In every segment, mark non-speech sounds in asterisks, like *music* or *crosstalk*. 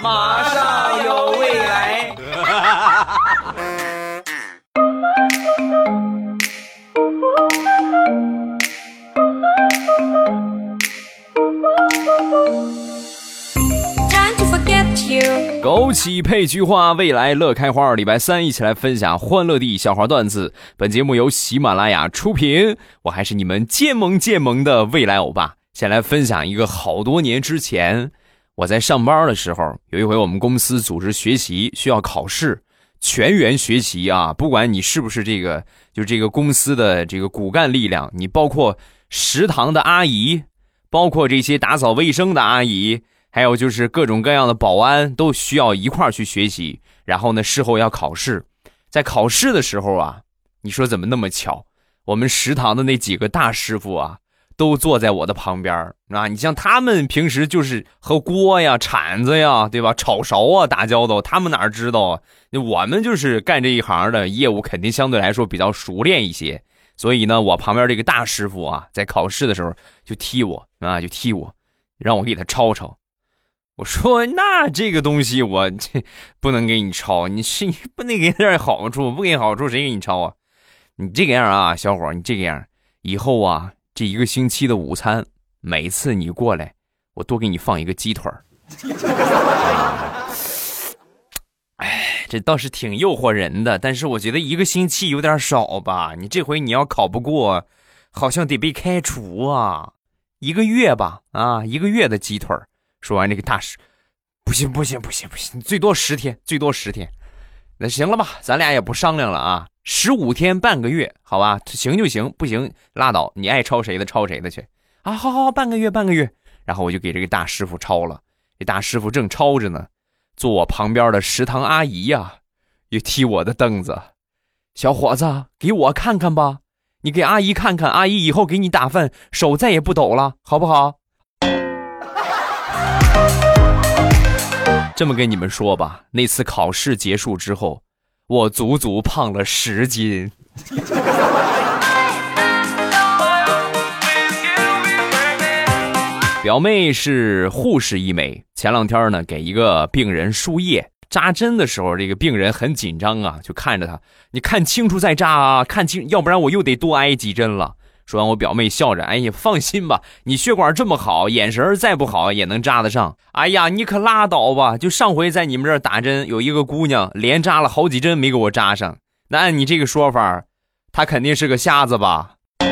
马上有未来。枸杞配菊花，未来乐开花。礼拜三一起来分享欢乐地笑话段子。本节目由喜马拉雅出品，我还是你们渐萌渐萌的未来欧巴。先来分享一个好多年之前我在上班的时候，有一回我们公司组织学习，需要考试，全员学习啊！不管你是不是这个，就这个公司的这个骨干力量，你包括食堂的阿姨，包括这些打扫卫生的阿姨。还有就是各种各样的保安都需要一块儿去学习，然后呢，事后要考试，在考试的时候啊，你说怎么那么巧？我们食堂的那几个大师傅啊，都坐在我的旁边啊。你像他们平时就是和锅呀、铲子呀，对吧？炒勺啊打交道，他们哪知道啊？我们就是干这一行的业务，肯定相对来说比较熟练一些。所以呢，我旁边这个大师傅啊，在考试的时候就踢我啊，就踢我，让我给他抄抄。我说那这个东西我这不能给你抄，你是你不能给点好处，不给好处谁给你抄啊？你这个样啊，小伙你这个样，以后啊这一个星期的午餐，每次你过来，我多给你放一个鸡腿儿。*laughs* 哎，这倒是挺诱惑人的，但是我觉得一个星期有点少吧？你这回你要考不过，好像得被开除啊！一个月吧，啊，一个月的鸡腿儿。说完这个大师，不行不行不行不行，最多十天，最多十天，那行了吧，咱俩也不商量了啊，十五天半个月，好吧，行就行，不行拉倒，你爱抄谁的抄谁的去。啊，好好好，半个月半个月，然后我就给这个大师傅抄了，这大师傅正抄着呢，坐我旁边的食堂阿姨呀，又踢我的凳子，小伙子，给我看看吧，你给阿姨看看，阿姨以后给你打饭手再也不抖了，好不好？这么跟你们说吧，那次考试结束之后，我足足胖了十斤。*laughs* 表妹是护士一枚，前两天呢给一个病人输液扎针的时候，这个病人很紧张啊，就看着他，你看清楚再扎啊，看清，要不然我又得多挨几针了。说完，我表妹笑着：“哎呀，放心吧，你血管这么好，眼神再不好也能扎得上。哎呀，你可拉倒吧！就上回在你们这儿打针，有一个姑娘连扎了好几针没给我扎上。那按你这个说法，她肯定是个瞎子吧？” *laughs*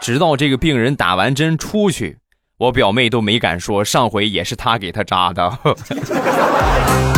直到这个病人打完针出去，我表妹都没敢说上回也是她给她扎的。*laughs*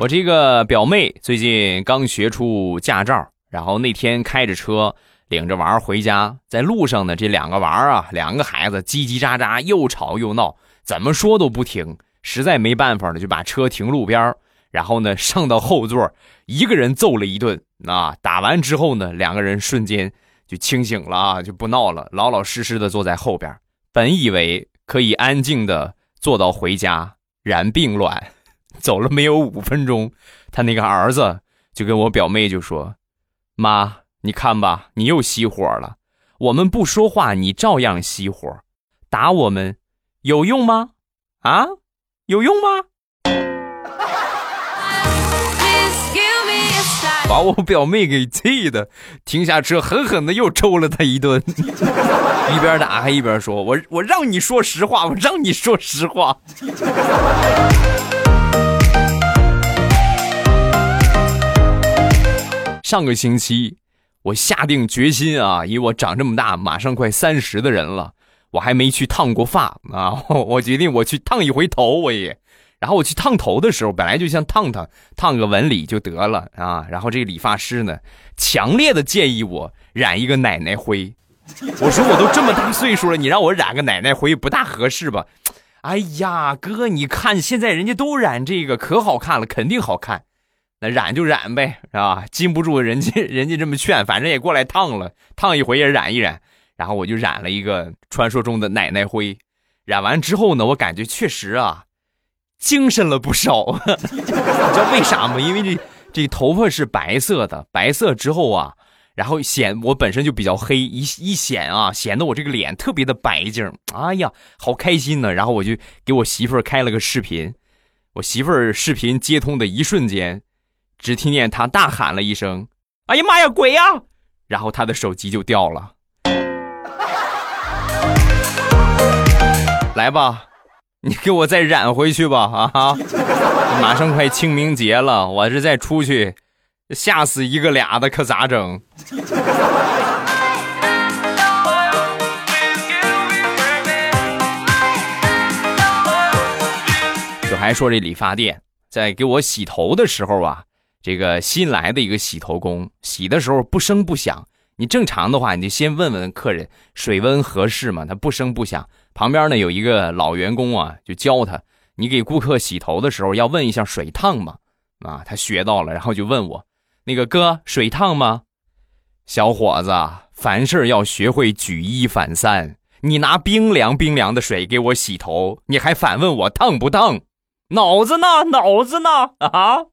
我这个表妹最近刚学出驾照，然后那天开着车领着娃儿回家，在路上呢，这两个娃儿啊，两个孩子叽叽喳喳，又吵又闹，怎么说都不停，实在没办法了，就把车停路边然后呢，上到后座，一个人揍了一顿。啊，打完之后呢，两个人瞬间就清醒了啊，就不闹了，老老实实的坐在后边。本以为可以安静的坐到回家，然并卵。*laughs* 走了没有五分钟，他那个儿子就跟我表妹就说：“妈，你看吧，你又熄火了。我们不说话，你照样熄火，打我们有用吗？啊，有用吗？” *laughs* 把我表妹给气的，停下车，狠狠的又抽了他一顿，一边打还一边说：“我我让你说实话，我让你说实话。” *laughs* 上个星期，我下定决心啊，以我长这么大，马上快三十的人了，我还没去烫过发啊！*laughs* 我决定我去烫一回头，我也。然后我去烫头的时候，本来就想烫烫烫个纹理就得了啊。然后这理发师呢，强烈的建议我染一个奶奶灰。我说我都这么大岁数了，你让我染个奶奶灰不大合适吧？哎呀，哥，你看现在人家都染这个，可好看了，肯定好看。那染就染呗，是吧？禁不住人家，*laughs* 人家这么劝，反正也过来烫了，烫一回也染一染。然后我就染了一个传说中的奶奶灰。染完之后呢，我感觉确实啊，精神了不少。*laughs* 你知道为啥吗？因为这这头发是白色的，白色之后啊，然后显我本身就比较黑，一一显啊，显得我这个脸特别的白净。哎呀，好开心呢！然后我就给我媳妇儿开了个视频，我媳妇儿视频接通的一瞬间，只听见他大喊了一声：“哎呀妈呀，鬼呀！”然后他的手机就掉了。*laughs* 来吧，你给我再染回去吧！啊哈，马上快清明节了，我这再出去。吓死一个俩的可咋整？*laughs* 就还说这理发店在给我洗头的时候啊，这个新来的一个洗头工洗的时候不声不响。你正常的话，你就先问问客人水温合适吗？他不声不响。旁边呢有一个老员工啊，就教他，你给顾客洗头的时候要问一下水烫吗？啊，他学到了，然后就问我。那个哥，水烫吗？小伙子，凡事要学会举一反三。你拿冰凉冰凉的水给我洗头，你还反问我烫不烫？脑子呢？脑子呢？啊！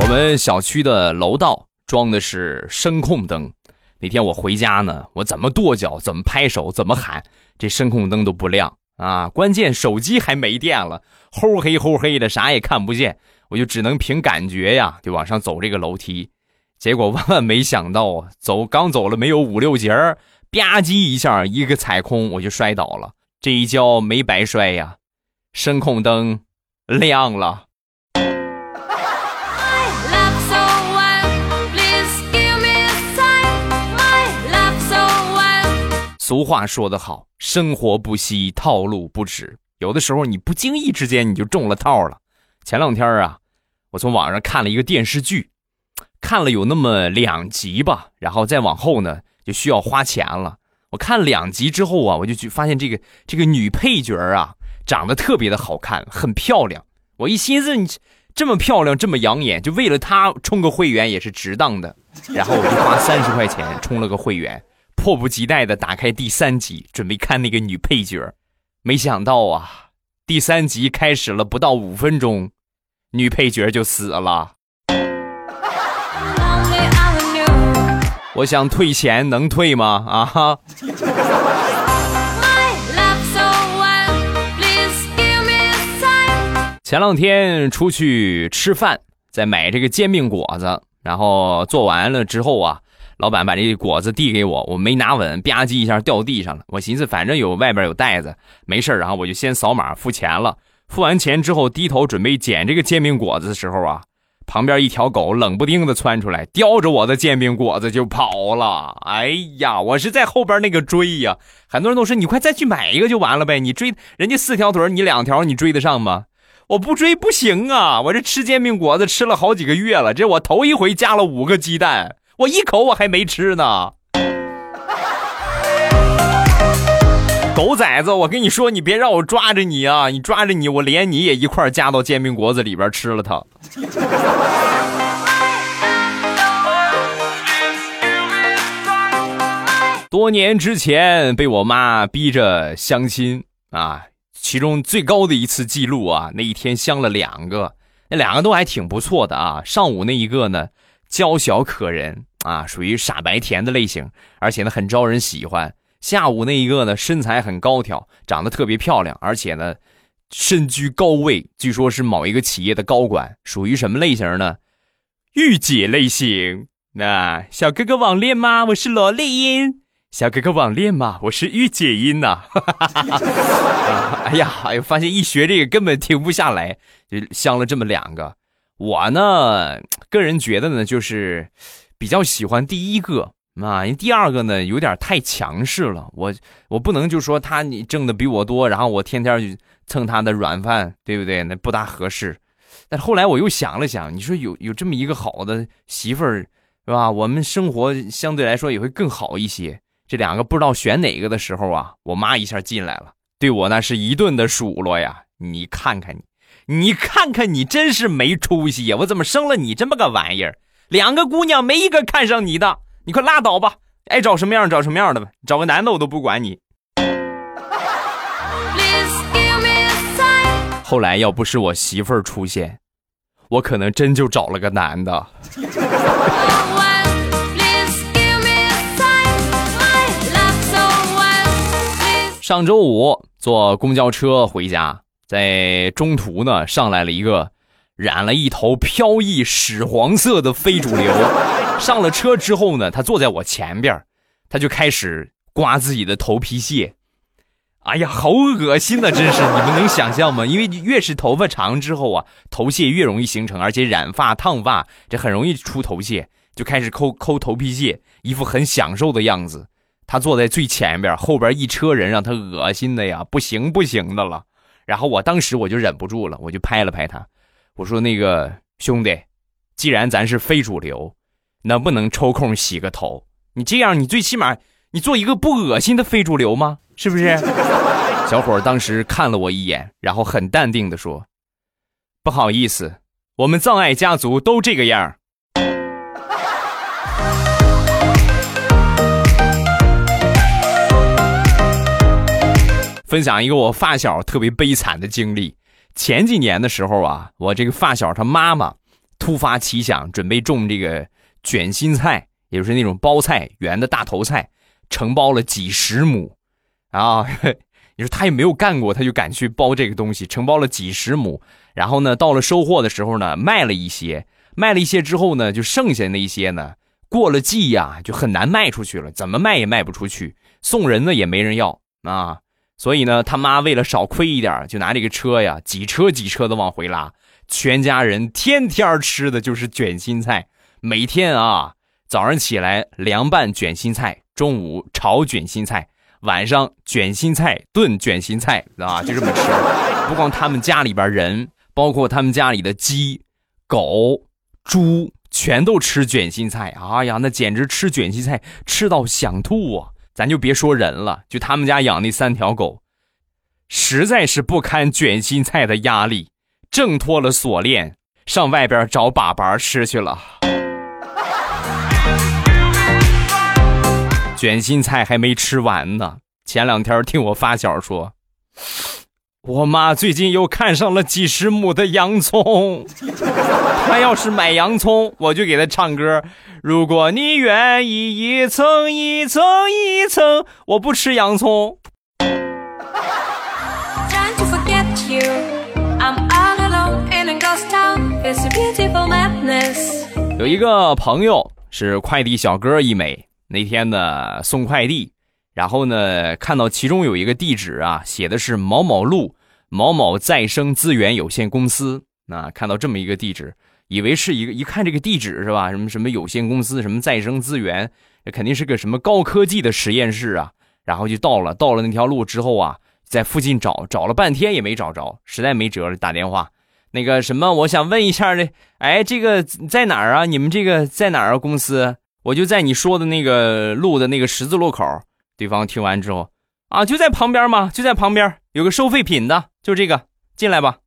我们小区的楼道装的是声控灯。那天我回家呢，我怎么跺脚，怎么拍手，怎么喊，这声控灯都不亮。啊，关键手机还没电了，*laughs* 齁黑齁黑的，啥也看不见，我就只能凭感觉呀，就往上走这个楼梯。结果万万没想到，走刚走了没有五六节儿，吧唧一下，一个踩空，我就摔倒了。这一跤没白摔呀，声控灯亮了。俗话说得好，生活不息，套路不止。有的时候你不经意之间你就中了套了。前两天啊，我从网上看了一个电视剧，看了有那么两集吧，然后再往后呢就需要花钱了。我看两集之后啊，我就去发现这个这个女配角啊长得特别的好看，很漂亮。我一心思，你这么漂亮，这么养眼，就为了她充个会员也是值当的。然后我就花三十块钱充了个会员。迫不及待的打开第三集，准备看那个女配角，没想到啊，第三集开始了不到五分钟，女配角就死了。我想退钱，能退吗？啊哈！前两天出去吃饭，在买这个煎饼果子，然后做完了之后啊。老板把这果子递给我，我没拿稳，吧唧一下掉地上了。我寻思反正有外边有袋子，没事然后我就先扫码付钱了。付完钱之后，低头准备捡这个煎饼果子的时候啊，旁边一条狗冷不丁的窜出来，叼着我的煎饼果子就跑了。哎呀，我是在后边那个追呀。很多人都说你快再去买一个就完了呗，你追人家四条腿，你两条，你追得上吗？我不追不行啊！我这吃煎饼果子吃了好几个月了，这我头一回加了五个鸡蛋。我一口我还没吃呢，狗崽子！我跟你说，你别让我抓着你啊！你抓着你，我连你也一块儿夹到煎饼果子里边吃了它。多年之前被我妈逼着相亲啊，其中最高的一次记录啊，那一天相了两个，那两个都还挺不错的啊。上午那一个呢，娇小可人。啊，属于傻白甜的类型，而且呢很招人喜欢。下午那一个呢，身材很高挑，长得特别漂亮，而且呢身居高位，据说是某一个企业的高管，属于什么类型呢？御姐类型。那小哥哥网恋吗？我是萝莉音。小哥哥网恋吗？我是御姐音呐。哎呀，哎呀，发现一学这个根本停不下来，就相了这么两个。我呢，个人觉得呢，就是。比较喜欢第一个啊，第二个呢有点太强势了。我我不能就说他你挣的比我多，然后我天天去蹭他的软饭，对不对？那不大合适。但后来我又想了想，你说有有这么一个好的媳妇儿，是吧？我们生活相对来说也会更好一些。这两个不知道选哪个的时候啊，我妈一下进来了，对我那是一顿的数落呀。你看看你，你看看你，真是没出息呀！我怎么生了你这么个玩意儿？两个姑娘没一个看上你的，你快拉倒吧！爱找什么样找什么样的吧，找个男的我都不管你。后来要不是我媳妇儿出现，我可能真就找了个男的。上周五坐公交车回家，在中途呢上来了一个染了一头飘逸屎黄色的非主流。上了车之后呢，他坐在我前边，他就开始刮自己的头皮屑。哎呀，好恶心呐！真是，你们能想象吗？因为越是头发长之后啊，头屑越容易形成，而且染发、烫发这很容易出头屑，就开始抠抠头皮屑，一副很享受的样子。他坐在最前边，后边一车人让他恶心的呀，不行不行的了。然后我当时我就忍不住了，我就拍了拍他，我说：“那个兄弟，既然咱是非主流，能不能抽空洗个头？你这样，你最起码你做一个不恶心的非主流吗？是不是？” *laughs* 小伙当时看了我一眼，然后很淡定的说：“不好意思，我们葬爱家族都这个样。”分享一个我发小特别悲惨的经历。前几年的时候啊，我这个发小他妈妈突发奇想，准备种这个卷心菜，也就是那种包菜，圆的大头菜，承包了几十亩。啊，*laughs* 你说他也没有干过，他就敢去包这个东西，承包了几十亩。然后呢，到了收获的时候呢，卖了一些，卖了一些之后呢，就剩下那一些呢，过了季呀，就很难卖出去了，怎么卖也卖不出去，送人呢也没人要啊。所以呢，他妈为了少亏一点，就拿这个车呀，几车几车的往回拉。全家人天天吃的就是卷心菜，每天啊，早上起来凉拌卷心菜，中午炒卷心菜，晚上卷心菜炖卷心菜啊，*laughs* 就这么吃。不光他们家里边人，包括他们家里的鸡、狗、猪，全都吃卷心菜。哎呀，那简直吃卷心菜吃到想吐啊！咱就别说人了，就他们家养那三条狗，实在是不堪卷心菜的压力，挣脱了锁链，上外边找粑粑吃去了。卷心菜还没吃完呢，前两天听我发小说。我妈最近又看上了几十亩的洋葱，她要是买洋葱，我就给她唱歌。如果你愿意一层一层一层，我不吃洋葱。有一个朋友是快递小哥一枚，那天呢送快递。然后呢，看到其中有一个地址啊，写的是某某路某某再生资源有限公司。那看到这么一个地址，以为是一个，一看这个地址是吧？什么什么有限公司，什么再生资源，肯定是个什么高科技的实验室啊。然后就到了，到了那条路之后啊，在附近找，找了半天也没找着，实在没辙了，打电话，那个什么，我想问一下这，哎，这个在哪儿啊？你们这个在哪儿啊？公司？我就在你说的那个路的那个十字路口。对方听完之后，啊，就在旁边嘛，就在旁边有个收废品的，就这个，进来吧。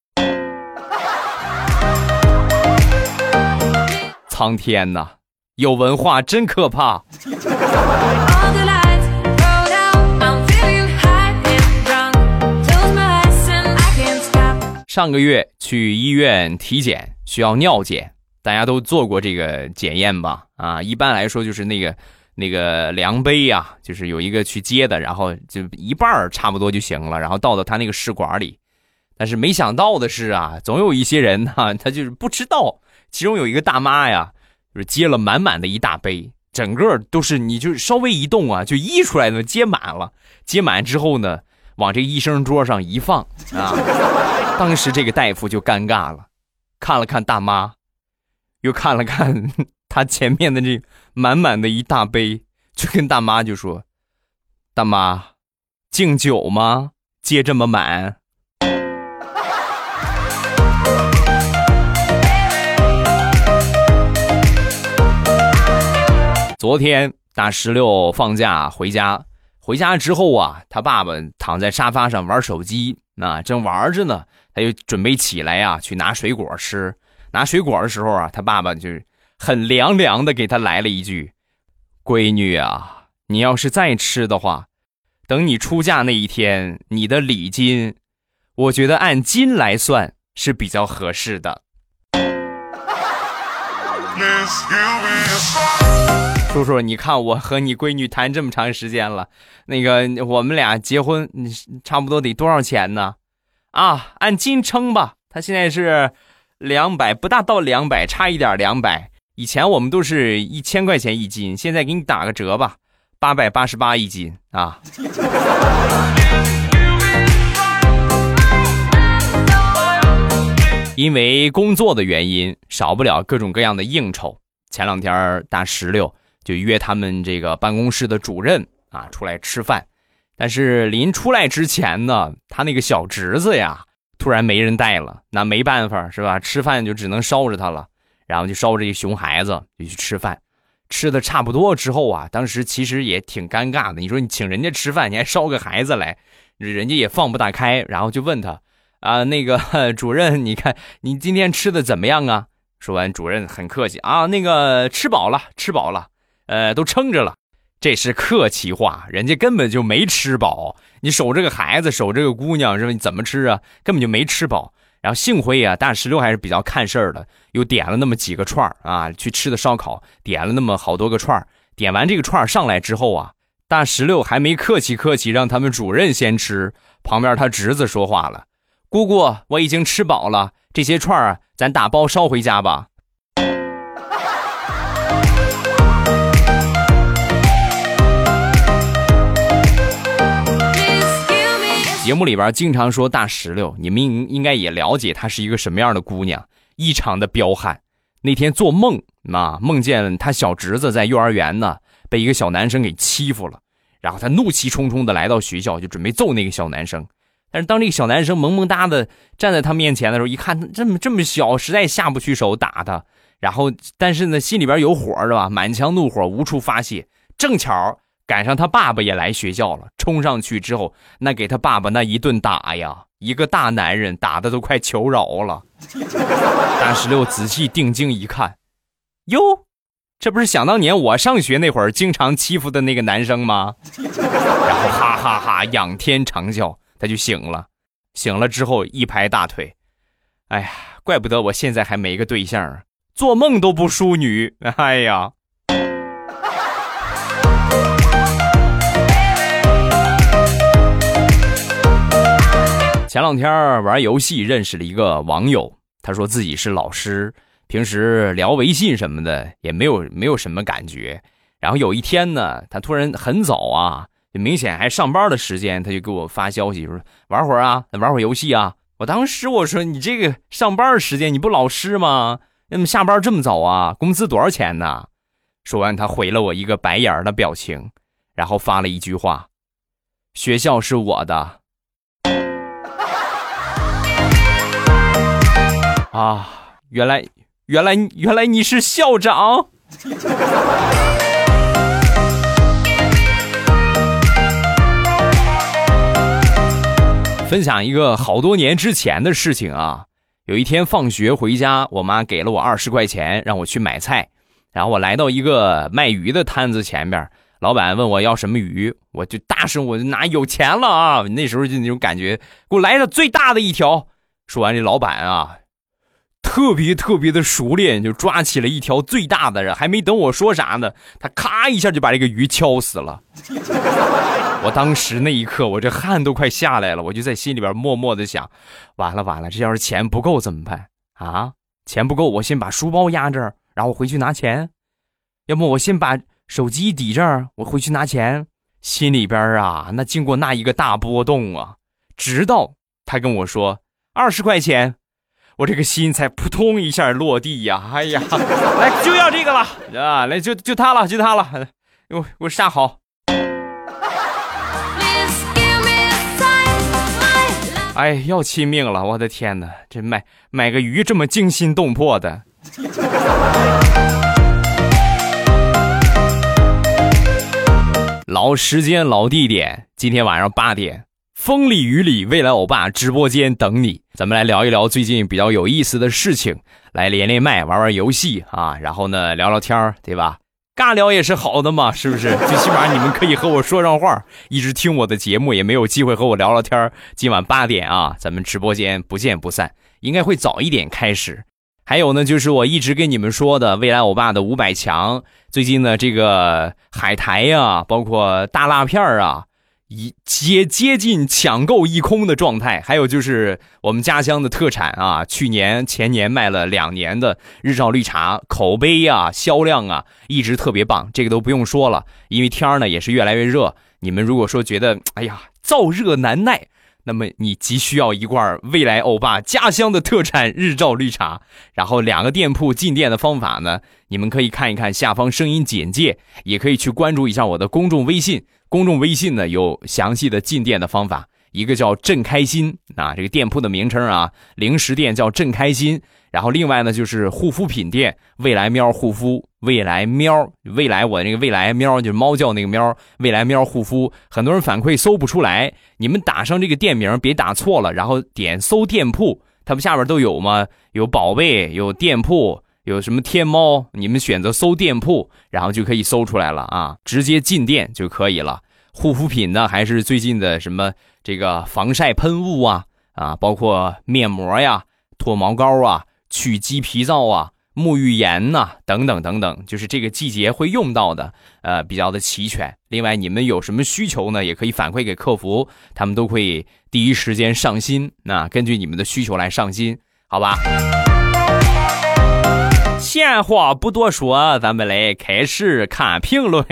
苍天呐，有文化真可怕。上个月去医院体检，需要尿检，大家都做过这个检验吧？啊，一般来说就是那个。那个量杯呀，就是有一个去接的，然后就一半儿差不多就行了，然后倒到他那个试管里。但是没想到的是啊，总有一些人呢，他就是不知道。其中有一个大妈呀，就是接了满满的一大杯，整个都是，你就稍微一动啊，就溢出来的，接满了。接满之后呢，往这医生桌上一放啊，当时这个大夫就尴尬了，看了看大妈，又看了看。*laughs* 他前面的这满满的一大杯，就跟大妈就说：“大妈，敬酒吗？接这么满。”昨天大石榴放假回家，回家之后啊，他爸爸躺在沙发上玩手机，那正玩着呢，他就准备起来呀，去拿水果吃。拿水果的时候啊，他爸爸就。很凉凉的给他来了一句：“闺女啊，你要是再吃的话，等你出嫁那一天，你的礼金，我觉得按斤来算是比较合适的。叔叔，你看我和你闺女谈这么长时间了，那个我们俩结婚，差不多得多少钱呢？啊，按斤称吧，他现在是两百，不大到两百，差一点两百。以前我们都是一千块钱一斤，现在给你打个折吧，八百八十八一斤啊。*laughs* 因为工作的原因，少不了各种各样的应酬。前两天大石榴就约他们这个办公室的主任啊出来吃饭，但是临出来之前呢，他那个小侄子呀突然没人带了，那没办法是吧？吃饭就只能捎着他了，然后就捎着一熊孩子就去吃饭，吃的差不多之后啊，当时其实也挺尴尬的。你说你请人家吃饭，你还捎个孩子来，人家也放不大开，然后就问他。啊，那个主任，你看你今天吃的怎么样啊？说完，主任很客气啊，那个吃饱了，吃饱了，呃，都撑着了。这是客气话，人家根本就没吃饱。你守这个孩子，守这个姑娘，是吧？你怎么吃啊？根本就没吃饱。然后幸亏啊，大石榴还是比较看事儿的，又点了那么几个串儿啊，去吃的烧烤，点了那么好多个串儿。点完这个串儿上来之后啊，大石榴还没客气客气，让他们主任先吃。旁边他侄子说话了。姑姑，我已经吃饱了，这些串儿咱打包捎回家吧。节目里边经常说大石榴，你们应应该也了解她是一个什么样的姑娘，异常的彪悍。那天做梦啊，梦见他小侄子在幼儿园呢，被一个小男生给欺负了，然后他怒气冲冲的来到学校，就准备揍那个小男生。但是当这个小男生萌萌哒的站在他面前的时候，一看这么这么小，实在下不去手打他。然后，但是呢，心里边有火是吧？满腔怒火无处发泄。正巧赶上他爸爸也来学校了，冲上去之后，那给他爸爸那一顿打呀，一个大男人打的都快求饶了。大石榴仔细定睛一看，哟，这不是想当年我上学那会儿经常欺负的那个男生吗？然后哈哈哈仰天长啸。他就醒了，醒了之后一拍大腿，哎呀，怪不得我现在还没个对象，做梦都不淑女。哎呀，前两天玩游戏认识了一个网友，他说自己是老师，平时聊微信什么的也没有没有什么感觉。然后有一天呢，他突然很早啊。明显还上班的时间，他就给我发消息说玩会儿啊，玩会儿游戏啊。我当时我说你这个上班时间，你不老师吗？怎么下班这么早啊？工资多少钱呢？说完，他回了我一个白眼的表情，然后发了一句话：学校是我的。啊，原来原来原来你是校长。分享一个好多年之前的事情啊！有一天放学回家，我妈给了我二十块钱，让我去买菜。然后我来到一个卖鱼的摊子前面，老板问我要什么鱼，我就大声我就拿有钱了啊！那时候就那种感觉，给我来的最大的一条。说完，这老板啊，特别特别的熟练，就抓起了一条最大的人，还没等我说啥呢，他咔一下就把这个鱼敲死了。*laughs* 我当时那一刻，我这汗都快下来了，我就在心里边默默的想：完了完了，这要是钱不够怎么办啊？钱不够，我先把书包压这儿，然后我回去拿钱；要么我先把手机抵这儿，我回去拿钱。心里边啊，那经过那一个大波动啊，直到他跟我说二十块钱，我这个心才扑通一下落地呀！哎呀，来 *laughs* 就要这个了啊！来就就它了，就它了，我我下好。哎，要亲命了！我的天哪，这买买个鱼这么惊心动魄的。老时间，老地点，今天晚上八点，风里雨里，未来欧巴直播间等你。咱们来聊一聊最近比较有意思的事情，来连连麦，玩玩游戏啊，然后呢聊聊天对吧？尬聊也是好的嘛，是不是？最起码你们可以和我说上话，一直听我的节目，也没有机会和我聊聊天今晚八点啊，咱们直播间不见不散，应该会早一点开始。还有呢，就是我一直跟你们说的未来欧巴的五百强，最近呢这个海苔呀，包括大辣片啊。一接接近抢购一空的状态，还有就是我们家乡的特产啊，去年前年卖了两年的日照绿茶，口碑呀、销量啊一直特别棒，这个都不用说了。因为天儿呢也是越来越热，你们如果说觉得哎呀燥热难耐，那么你急需要一罐未来欧巴家乡的特产日照绿茶。然后两个店铺进店的方法呢，你们可以看一看下方声音简介，也可以去关注一下我的公众微信。公众微信呢有详细的进店的方法，一个叫“朕开心”啊，这个店铺的名称啊，零食店叫“朕开心”。然后另外呢就是护肤品店“未来喵护肤”，未来喵，未来我那个未来喵就是猫叫那个喵，未来喵护肤。很多人反馈搜不出来，你们打上这个店名，别打错了，然后点搜店铺，它不下边都有吗？有宝贝，有店铺。有什么天猫？你们选择搜店铺，然后就可以搜出来了啊，直接进店就可以了。护肤品呢，还是最近的什么这个防晒喷雾啊啊，包括面膜呀、脱毛膏啊、去鸡皮皂啊、沐浴盐呐等等等等，就是这个季节会用到的，呃，比较的齐全。另外，你们有什么需求呢，也可以反馈给客服，他们都会第一时间上新。那根据你们的需求来上新，好吧？闲话不多说，咱们来开始看评论。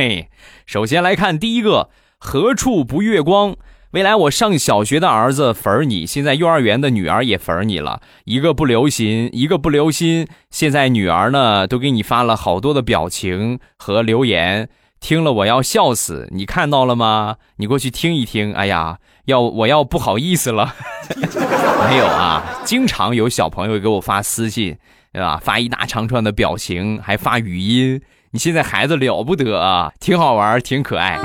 首先来看第一个，何处不月光？未来我上小学的儿子粉儿你，现在幼儿园的女儿也粉儿你了，一个不留心，一个不留心。现在女儿呢，都给你发了好多的表情和留言，听了我要笑死。你看到了吗？你过去听一听。哎呀，要我要不好意思了。*laughs* 没有啊，经常有小朋友给我发私信。对吧？发一大长串的表情，还发语音。你现在孩子了不得啊，挺好玩，挺可爱。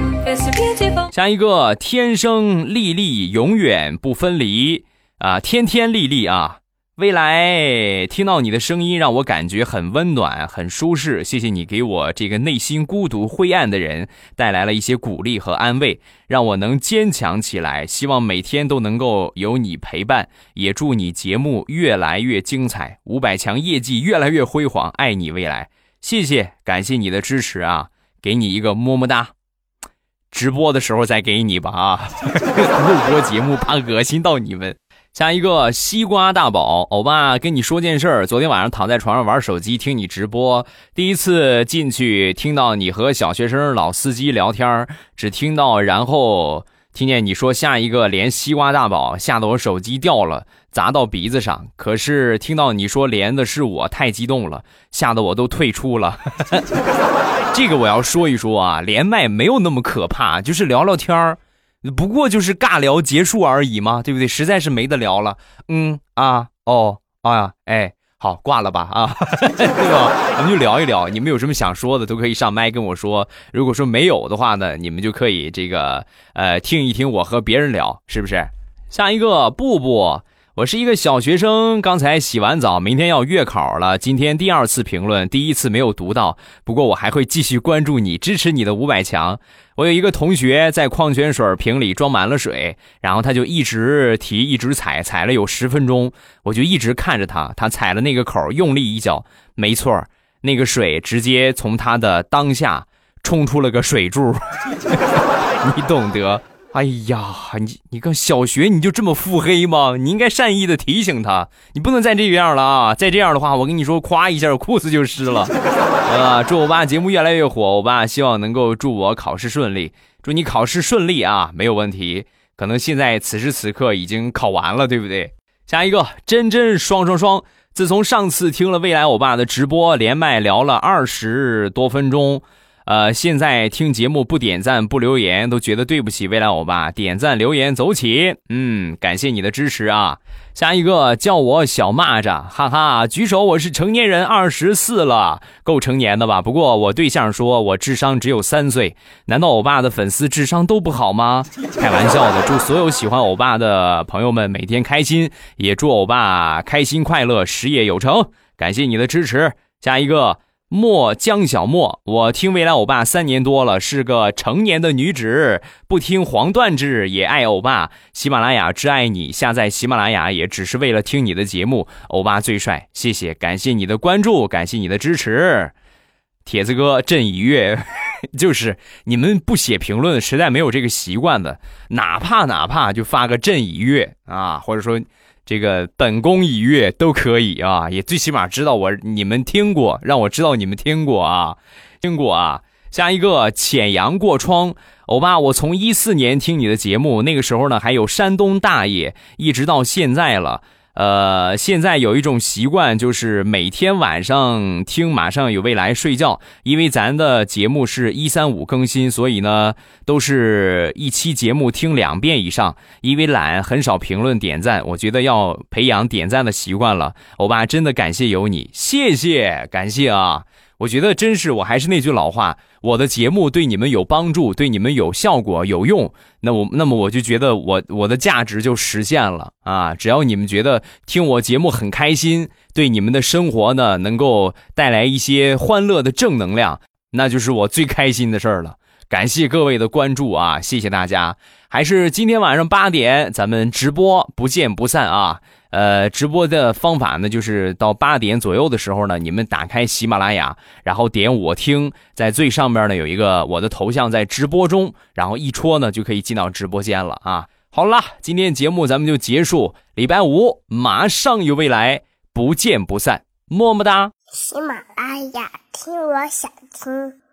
下一个，天生丽丽，永远不分离啊，天天丽丽啊。未来听到你的声音，让我感觉很温暖、很舒适。谢谢你给我这个内心孤独、灰暗的人带来了一些鼓励和安慰，让我能坚强起来。希望每天都能够有你陪伴，也祝你节目越来越精彩，五百强业绩越来越辉煌。爱你，未来，谢谢，感谢你的支持啊！给你一个么么哒。直播的时候再给你吧啊！*laughs* 录播节目怕恶心到你们。下一个西瓜大宝，欧巴跟你说件事儿。昨天晚上躺在床上玩手机，听你直播，第一次进去听到你和小学生老司机聊天，只听到然后听见你说下一个连西瓜大宝，吓得我手机掉了，砸到鼻子上。可是听到你说连的是我，太激动了，吓得我都退出了。这个我要说一说啊，连麦没有那么可怕，就是聊聊天儿。不过就是尬聊结束而已嘛，对不对？实在是没得聊了。嗯啊哦啊哎，好挂了吧啊，*laughs* 对吧？咱们就聊一聊，你们有什么想说的都可以上麦跟我说。如果说没有的话呢，你们就可以这个呃听一听我和别人聊，是不是？下一个布布。我是一个小学生，刚才洗完澡，明天要月考了。今天第二次评论，第一次没有读到，不过我还会继续关注你，支持你的五百强。我有一个同学在矿泉水瓶里装满了水，然后他就一直提，一直踩，踩了有十分钟，我就一直看着他，他踩了那个口，用力一脚，没错，那个水直接从他的当下冲出了个水柱，*laughs* 你懂得。哎呀，你你个小学你就这么腹黑吗？你应该善意的提醒他，你不能再这样了啊！再这样的话，我跟你说，咵一下裤子就湿了。*laughs* 啊，祝我爸节目越来越火，我爸希望能够祝我考试顺利，祝你考试顺利啊，没有问题。可能现在此时此刻已经考完了，对不对？下一个，真真双双双，自从上次听了未来我爸的直播连麦聊了二十多分钟。呃，现在听节目不点赞不留言都觉得对不起未来欧巴，点赞留言走起，嗯，感谢你的支持啊！下一个叫我小蚂蚱，哈哈，举手，我是成年人，二十四了，够成年的吧？不过我对象说我智商只有三岁，难道欧巴的粉丝智商都不好吗？*laughs* 开玩笑的，祝所有喜欢欧巴的朋友们每天开心，也祝欧巴开心快乐，事业有成，感谢你的支持。下一个。莫江小莫，我听未来欧巴三年多了，是个成年的女子，不听黄段子也爱欧巴。喜马拉雅只爱你，下载喜马拉雅也只是为了听你的节目。欧巴最帅，谢谢，感谢你的关注，感谢你的支持。铁子哥朕已阅，*laughs* 就是你们不写评论，实在没有这个习惯的，哪怕哪怕就发个朕已阅啊，或者说。这个本宫已阅都可以啊，也最起码知道我你们听过，让我知道你们听过啊，听过啊。下一个浅阳过窗，欧巴，我从一四年听你的节目，那个时候呢还有山东大爷，一直到现在了。呃，现在有一种习惯，就是每天晚上听《马上有未来》睡觉，因为咱的节目是一三五更新，所以呢，都是一期节目听两遍以上。因为懒，很少评论点赞，我觉得要培养点赞的习惯了。欧巴，真的感谢有你，谢谢，感谢啊。我觉得真是，我还是那句老话，我的节目对你们有帮助，对你们有效果、有用，那我那么我就觉得我我的价值就实现了啊！只要你们觉得听我节目很开心，对你们的生活呢能够带来一些欢乐的正能量，那就是我最开心的事儿了。感谢各位的关注啊，谢谢大家！还是今天晚上八点咱们直播，不见不散啊！呃，直播的方法呢，就是到八点左右的时候呢，你们打开喜马拉雅，然后点我听，在最上面呢有一个我的头像在直播中，然后一戳呢就可以进到直播间了啊。好了，今天节目咱们就结束，礼拜五马上有未来，不见不散，么么哒。喜马拉雅听，我想听。